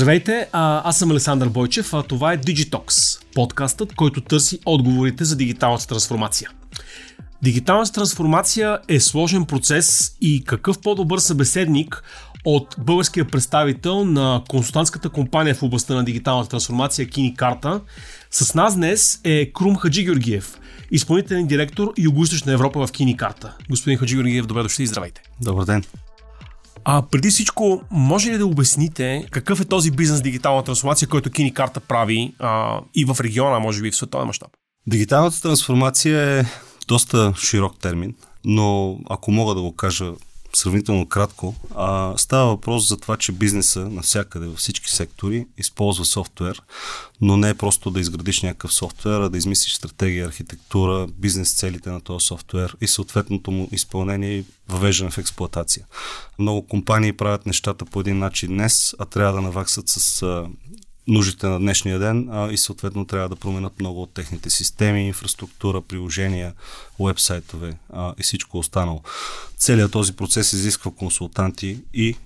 Здравейте, аз съм Александър Бойчев, а това е Digitox, подкастът, който търси отговорите за дигиталната трансформация. Дигиталната трансформация е сложен процес и какъв по-добър събеседник от българския представител на консултантската компания в областта на дигиталната трансформация Кини Карта. С нас днес е Крум Хаджи Георгиев, изпълнителен директор Юго-Источна Европа в Кини Карта. Господин Хаджи Георгиев, добре дошли и здравейте. Добър ден. А преди всичко, може ли да обясните какъв е този бизнес дигитална трансформация, който Кини Карта прави а, и в региона, може би в световен мащаб? Дигиталната трансформация е доста широк термин, но ако мога да го кажа сравнително кратко, а, става въпрос за това, че бизнеса навсякъде, във всички сектори, използва софтуер, но не е просто да изградиш някакъв софтуер, а да измислиш стратегия, архитектура, бизнес целите на този софтуер и съответното му изпълнение и въвеждане в експлоатация. Много компании правят нещата по един начин днес, а трябва да наваксат с нуждите на днешния ден а, и съответно трябва да променят много от техните системи, инфраструктура, приложения, уебсайтове а, и всичко останало. Целият този процес изисква консултанти и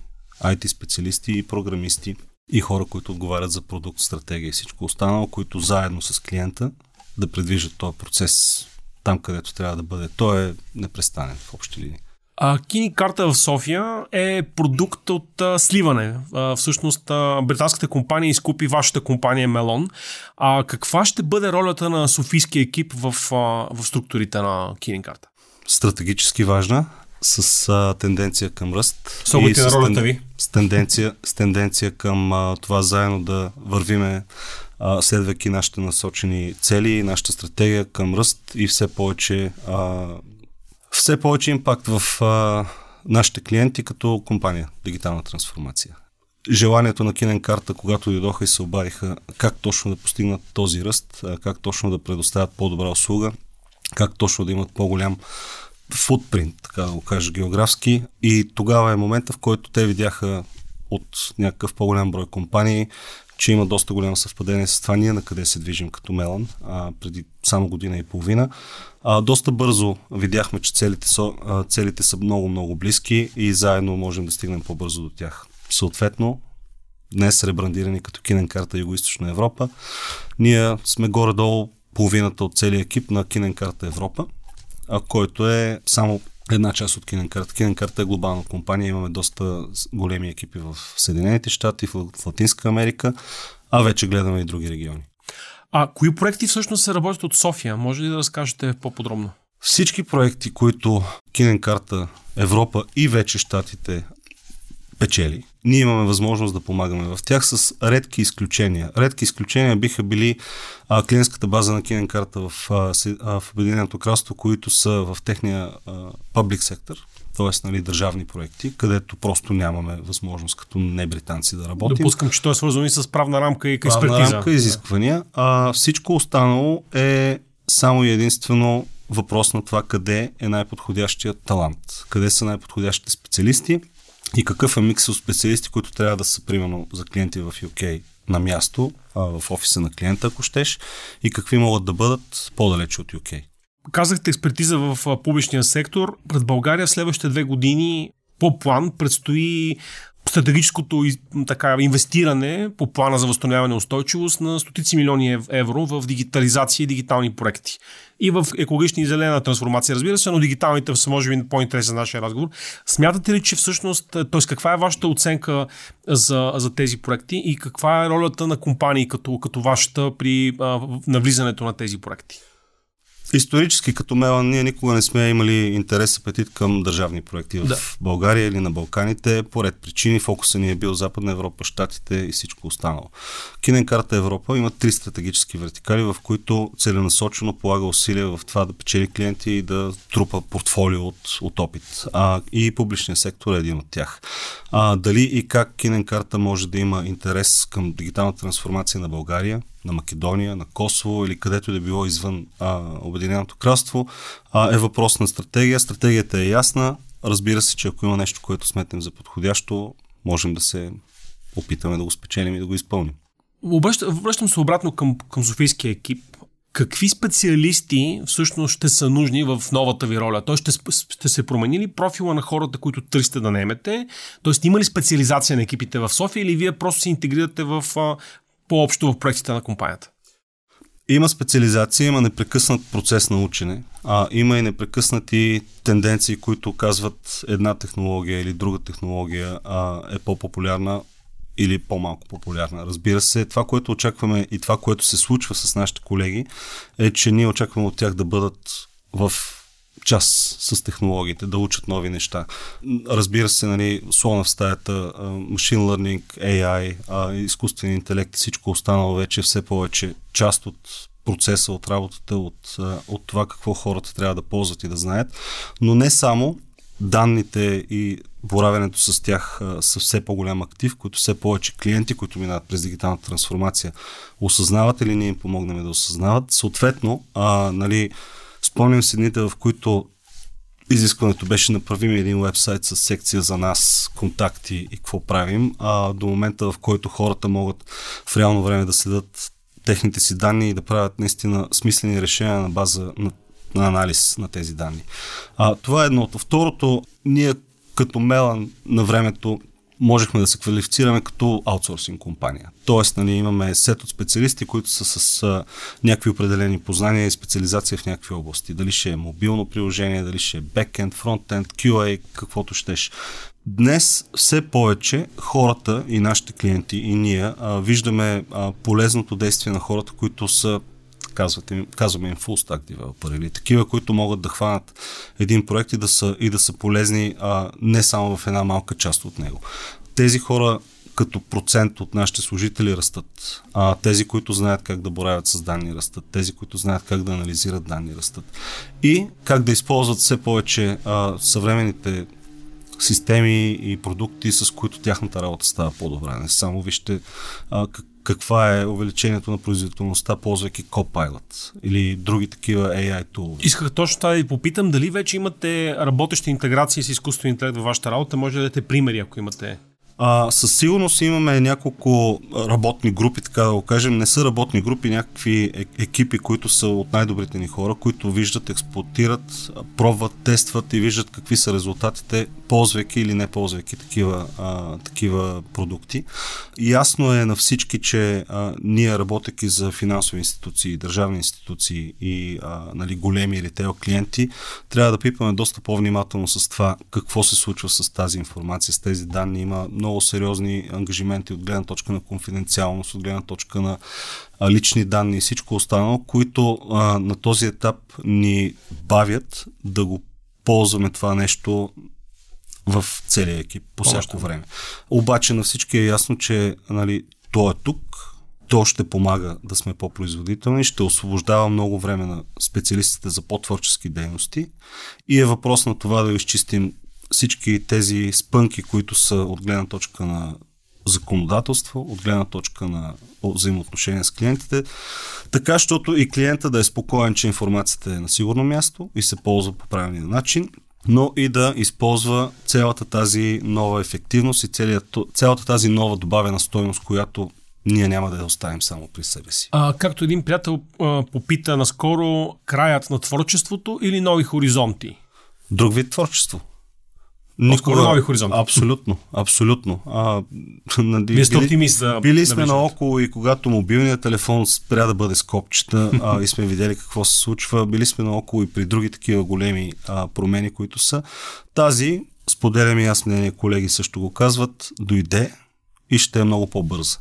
IT специалисти и програмисти и хора, които отговарят за продукт, стратегия и всичко останало, които заедно с клиента да предвижат този процес там, където трябва да бъде. Той е непрестанен в общи линии. А, Кини карта в София е продукт от а, сливане. А, всъщност а, британската компания изкупи вашата компания Мелон. А каква ще бъде ролята на софийския екип в, а, в структурите на Кини карта? Стратегически важна, с а, тенденция към ръст. С и на ролята ви? С тенденция, с тенденция към а, това заедно да вървиме а, следвайки нашите насочени цели, нашата стратегия към ръст и все повече а, все повече импакт в а, нашите клиенти като компания Дигитална трансформация. Желанието на Кинен карта, когато дойдоха и се обадиха как точно да постигнат този ръст, как точно да предоставят по-добра услуга, как точно да имат по-голям футпринт, така да го кажа географски. И тогава е момента, в който те видяха от някакъв по-голям брой компании, че има доста голямо съвпадение с това ние на къде се движим като Мелан преди само година и половина. А, доста бързо видяхме, че целите са, целите са много-много близки и заедно можем да стигнем по-бързо до тях. Съответно, днес ребрандирани като Кинен карта Юго-Источна Европа, ние сме горе-долу половината от целия екип на Кинен карта Европа, а, който е само една част от Киненкарта. Киненкарта е глобална компания, имаме доста големи екипи в Съединените щати, в Латинска Америка, а вече гледаме и други региони. А кои проекти всъщност се работят от София? Може ли да разкажете по-подробно? Всички проекти, които Киненкарта Европа и вече щатите печели, ние имаме възможност да помагаме в тях с редки изключения. Редки изключения биха били а, клиентската база на Киненкарта в, в Обединеното кралство, които са в техния а, паблик сектор, т.е. Нали, държавни проекти, където просто нямаме възможност като не британци да работим. Допускам, че то е свързано и с правна рамка и експертиза. Правна рамка изисквания. А, всичко останало е само и единствено въпрос на това къде е най-подходящият талант, къде са най-подходящите специалисти и какъв е микс от специалисти, които трябва да са, примерно, за клиенти в UK на място, а, в офиса на клиента, ако щеш, и какви могат да бъдат по-далече от UK. Казахте експертиза в публичния сектор. Пред България в следващите две години по план предстои стратегическото така, инвестиране по плана за възстановяване и устойчивост на стотици милиони евро в дигитализация и дигитални проекти. И в екологична и зелена трансформация, разбира се, но дигиталните са може би по-интересни за нашия разговор. Смятате ли, че всъщност, т.е. каква е вашата оценка за, за тези проекти и каква е ролята на компании като, като вашата при а, навлизането на тези проекти? Исторически като Мелан ние никога не сме имали интерес, апетит към държавни проекти в да. България или на Балканите. По ред причини фокуса ни е бил Западна Европа, Штатите и всичко останало. Кинен карта Европа има три стратегически вертикали, в които целенасочено полага усилия в това да печели клиенти и да трупа портфолио от, от опит. А, и публичният сектор е един от тях. А, дали и как Кинен карта може да има интерес към дигиталната трансформация на България, на Македония, на Косово или където да било извън а, Обединеното кралство, а, е въпрос на стратегия. Стратегията е ясна. Разбира се, че ако има нещо, което сметнем за подходящо, можем да се опитаме да го спечелим и да го изпълним. Обръщам, обръщам се обратно към, към Софийския екип. какви специалисти всъщност ще са нужни в новата ви роля? Той ще, ще се промени ли профила на хората, които търсите да наемете? Тоест има ли специализация на екипите в София или вие просто се интегрирате в, по-общо в проектите на компанията? Има специализация, има непрекъснат процес на учене, а има и непрекъснати тенденции, които казват една технология или друга технология а, е по-популярна или по-малко популярна. Разбира се, това, което очакваме и това, което се случва с нашите колеги, е, че ние очакваме от тях да бъдат в час с технологиите, да учат нови неща. Разбира се, нали, слона в стаята, машин learning, AI, изкуствен интелект и всичко останало вече е все повече част от процеса, от работата, от, от това какво хората трябва да ползват и да знаят. Но не само данните и боравенето с тях са все по-голям актив, които все повече клиенти, които минават през дигиталната трансформация, осъзнават или ние им помогнем да осъзнават. Съответно, а, нали, Спомням се дните, в които изискването беше направим един вебсайт с секция за нас, контакти и какво правим, а до момента в който хората могат в реално време да следят техните си данни и да правят наистина смислени решения на база на, на анализ на тези данни. А, това е едното. Второто, ние като Мелан на времето можехме да се квалифицираме като аутсорсинг компания. Тоест, нали, имаме сет от специалисти, които са с а, някакви определени познания и специализация в някакви области. Дали ще е мобилно приложение, дали ще е бекенд, фронтенд, QA, каквото щеш. Днес все повече хората и нашите клиенти и ние а, виждаме а, полезното действие на хората, които са казвате, казваме им full stack developer или такива, които могат да хванат един проект и да са, и да са полезни а, не само в една малка част от него. Тези хора като процент от нашите служители растат. А, тези, които знаят как да боравят с данни, растат. Тези, които знаят как да анализират данни, растат. И как да използват все повече а, съвременните системи и продукти, с които тяхната работа става по-добра. Не само вижте а, как, каква е увеличението на производителността, ползвайки Copilot или други такива AI tool. Исках точно това да ви попитам, дали вече имате работещи интеграции с изкуствен интелект във вашата работа, може да дадете примери, ако имате а, със сигурност имаме няколко работни групи, така да го кажем. Не са работни групи, някакви е, екипи, които са от най-добрите ни хора, които виждат, експлуатират, пробват, тестват и виждат какви са резултатите, ползвайки или не ползвайки такива, а, такива продукти. Ясно е на всички, че а, ние, работейки за финансови институции, държавни институции и а, нали, големи ритейл клиенти, трябва да пипаме доста по-внимателно с това какво се случва с тази информация, с тези данни. Има много сериозни ангажименти от гледна точка на конфиденциалност, от гледна точка на лични данни и всичко останало, които а, на този етап ни бавят да го ползваме това нещо в целия екип по всяко време. Обаче на всички е ясно, че нали, то е тук, то ще помага да сме по-производителни, ще освобождава много време на специалистите за по-творчески дейности и е въпрос на това да изчистим всички тези спънки, които са от гледна точка на законодателство, от гледна точка на взаимоотношения с клиентите, така, защото и клиента да е спокоен, че информацията е на сигурно място и се ползва по правилния начин, но и да използва цялата тази нова ефективност и целият, цялата тази нова добавена стойност, която ние няма да я оставим само при себе си. А, както един приятел а, попита наскоро, краят на творчеството или нови хоризонти? Друг вид творчество. Никога, нови хоризонти. Абсолютно, абсолютно. А, нали, Вие сте оптимист за Били сме наоколо и когато мобилният телефон спря да бъде с копчета а, и сме видели какво се случва, били сме наоколо и при други такива големи а, промени, които са. Тази, споделям и аз мнение, колеги също го казват, дойде и ще е много по-бърза.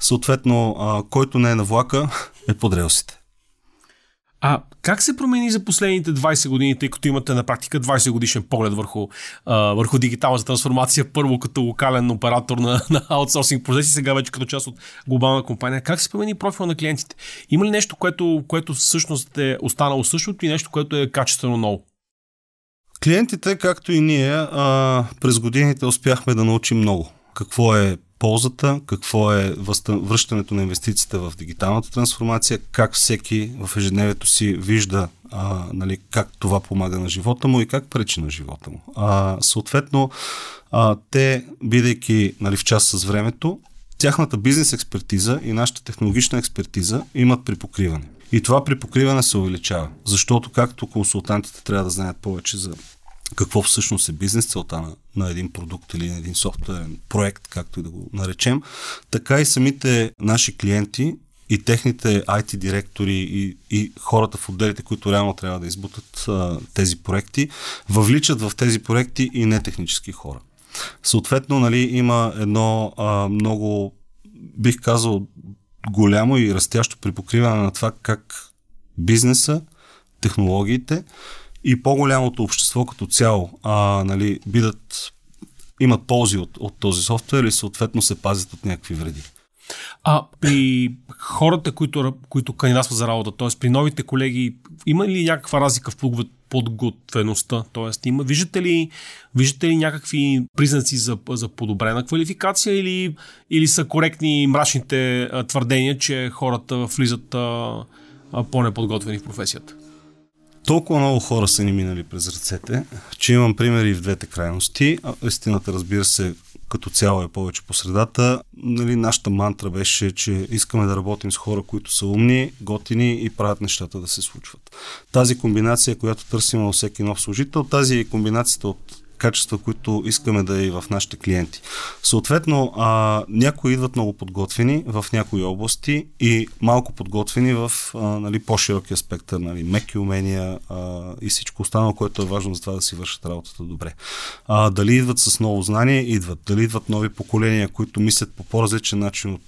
Съответно, а, който не е на влака, е под релсите. А как се промени за последните 20 години, тъй като имате на практика 20 годишен поглед върху, а, върху дигиталната трансформация, първо като локален оператор на, на аутсорсинг процеси, сега вече като част от глобална компания. Как се промени профила на клиентите? Има ли нещо, което, което всъщност е останало същото и нещо, което е качествено ново? Клиентите, както и ние, а, през годините успяхме да научим много. Какво е ползата, какво е връщането на инвестициите в дигиталната трансформация, как всеки в ежедневието си вижда а, нали, как това помага на живота му и как пречи на живота му. А, съответно, а, те, бидейки нали, в част с времето, тяхната бизнес експертиза и нашата технологична експертиза имат припокриване. И това при покриване се увеличава, защото както консултантите трябва да знаят повече за какво всъщност е бизнес целта на, на един продукт или на един софтуерен проект, както и да го наречем, така и самите наши клиенти и техните IT директори и, и хората в отделите, които реално трябва да избутат а, тези проекти, въвличат в тези проекти и нетехнически хора. Съответно, нали, има едно а, много, бих казал, голямо и растящо припокриване на това как бизнеса, технологиите и по-голямото общество като цяло а, нали, бидат, имат ползи от, от този софтуер и съответно се пазят от някакви вреди. А при хората, които, които кандидатстват за работа, т.е. при новите колеги, има ли някаква разлика в подготвеността? Т.е. Има, виждате, ли, виждате ли някакви признаци за, за подобрена квалификация или, или са коректни мрачните твърдения, че хората влизат а, а, по-неподготвени в професията? Толкова много хора са ни минали през ръцете, че имам примери в двете крайности. Истината, разбира се, като цяло е повече по средата. Нали, нашата мантра беше, че искаме да работим с хора, които са умни, готини и правят нещата да се случват. Тази комбинация, която търсим във всеки нов служител, тази комбинацията от качества, които искаме да е и в нашите клиенти. Съответно, а, някои идват много подготвени в някои области и малко подготвени в а, нали, по-широкия спектър, нали, меки умения а, и всичко останало, което е важно за това да си вършат работата добре. А, дали идват с ново знание, идват. Дали идват нови поколения, които мислят по по-различен начин от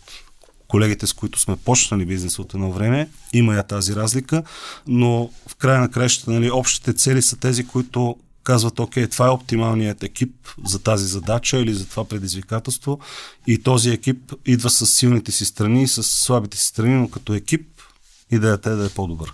колегите, с които сме почнали бизнес от едно време, има я тази разлика, но в края на краищата нали, общите цели са тези, които казват, окей, това е оптималният екип за тази задача или за това предизвикателство и този екип идва с силните си страни и с слабите си страни, но като екип идеята е да е по-добър.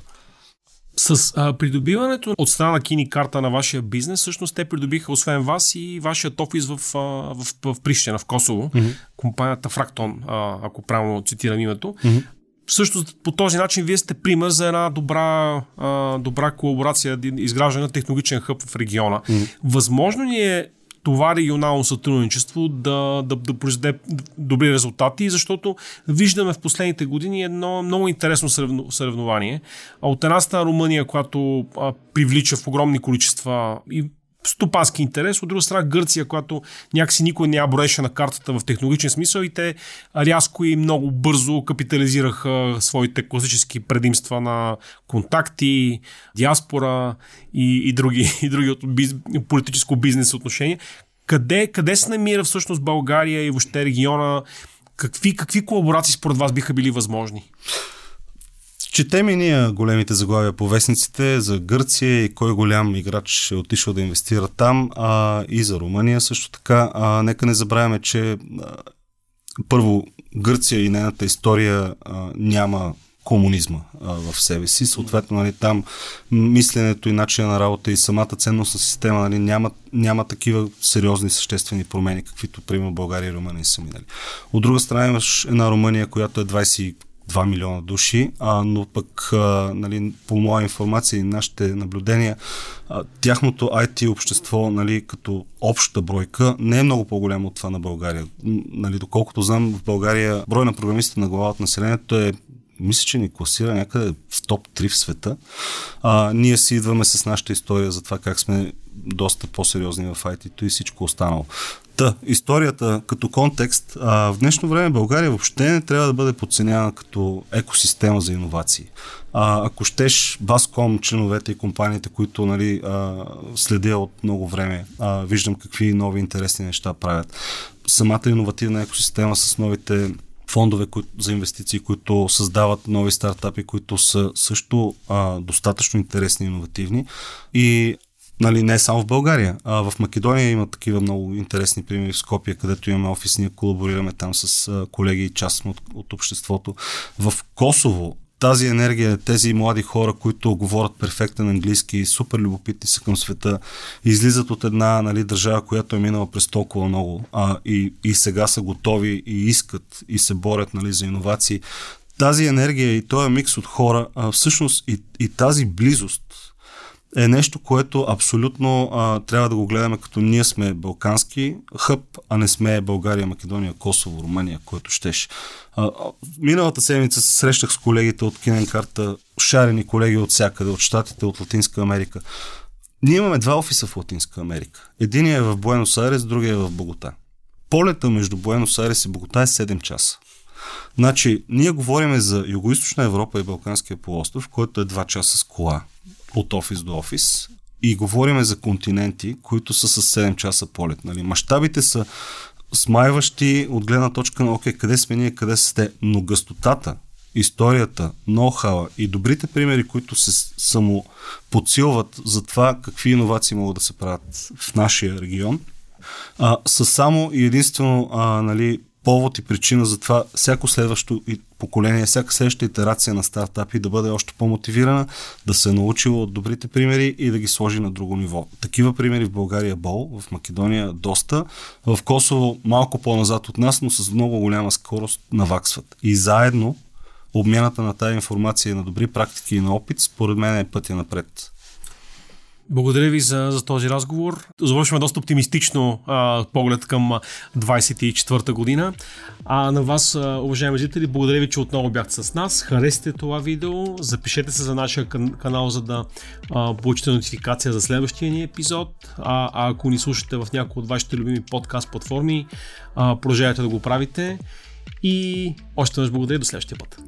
С а, придобиването от страна на Кини карта на вашия бизнес, всъщност те придобиха освен вас и вашият офис в, в, в, в Прищина, в Косово, mm-hmm. компанията Фрактон, а, ако правилно цитирам името. Mm-hmm също по този начин вие сте пример за една добра, а, добра колаборация, изграждане на технологичен хъб в региона. Mm. Възможно ли е това регионално сътрудничество да, да, да произведе добри резултати, защото виждаме в последните години едно много интересно съревнование. От една страна Румъния, която а, привлича в огромни количества и стопански интерес, от друга страна Гърция, която някакси никой не я броеше на картата в технологичен смисъл и те рязко и много бързо капитализираха своите класически предимства на контакти, диаспора и, и други, и други от биз, политическо бизнес отношения. Къде, къде се намира всъщност България и въобще региона? Какви, какви колаборации според вас биха били възможни? Четем и ние големите заглавия по вестниците за Гърция и кой голям играч е отишъл да инвестира там а, и за Румъния също така. А, нека не забравяме, че а, първо Гърция и нейната история а, няма комунизма а, в себе си. Съответно, нали, там мисленето и начина на работа и самата ценностна система нали, няма, няма такива сериозни съществени промени, каквито, примерно, България и Румъния са минали. От друга страна имаш една Румъния, която е 20 2 милиона души, а, но пък а, нали, по моя информация и нашите наблюдения, а, тяхното IT общество нали, като обща бройка не е много по-голямо от това на България. Нали, доколкото знам, в България брой на програмистите на глава от населението е мисля, че ни класира някъде в топ 3 в света. А, ние си идваме с нашата история за това как сме доста по-сериозни в IT-то и всичко останало. Та, историята като контекст, а, в днешно време България въобще не трябва да бъде подценявана като екосистема за иновации. А, ако щеш, Баском, членовете и компаниите, които нали, а, следя от много време, а, виждам какви нови интересни неща правят. Самата иновативна екосистема с новите фондове за инвестиции, които създават нови стартапи, които са също а, достатъчно интересни и иновативни. И Нали, не само в България. А в Македония има такива много интересни примери в Скопия, където имаме офис, ние колаборираме там с колеги и част от, от обществото. В Косово тази енергия, тези млади хора, които говорят перфектен английски, супер любопитни са към света, излизат от една нали, държава, която е минала през толкова много а, и, и сега са готови и искат и се борят нали, за иновации. Тази енергия и този микс от хора, а, всъщност и, и тази близост е нещо, което абсолютно а, трябва да го гледаме като ние сме балкански хъб, а не сме България, Македония, Косово, Румъния, който щеше. А, миналата седмица се срещах с колегите от Киненкарта, шарени колеги от всякъде, от Штатите, от Латинска Америка. Ние имаме два офиса в Латинска Америка. Единият е в Буенос Айрес, другия е в Богота. Полета между Буенос Айрес и Богота е 7 часа. Значи, ние говорим за Юго-Источна Европа и Балканския полуостров, който е 2 часа с кола от офис до офис и говорим за континенти, които са с 7 часа полет. Нали? Мащабите са смайващи от гледна точка на окей, къде сме ние, къде сте, но гъстотата, историята, ноу-хауа и добрите примери, които се само подсилват за това какви иновации могат да се правят в нашия регион, а, са само и единствено а, нали, повод и причина за това всяко следващо поколение, всяка следваща итерация на стартапи да бъде още по-мотивирана, да се е научила от добрите примери и да ги сложи на друго ниво. Такива примери в България бол, в Македония доста, в Косово малко по-назад от нас, но с много голяма скорост наваксват. И заедно обмяната на тази информация на добри практики и на опит, според мен е пътя напред. Благодаря ви за, за този разговор. Завършваме доста оптимистично а, поглед към 24-та година. А на вас, а, уважаеми зрители, благодаря ви, че отново бяхте с нас. Харесайте това видео, запишете се за нашия канал, за да а, получите нотификация за следващия ни епизод. А, а ако ни слушате в някои от вашите любими подкаст платформи, продължавайте да го правите. И още веднъж благодаря до следващия път.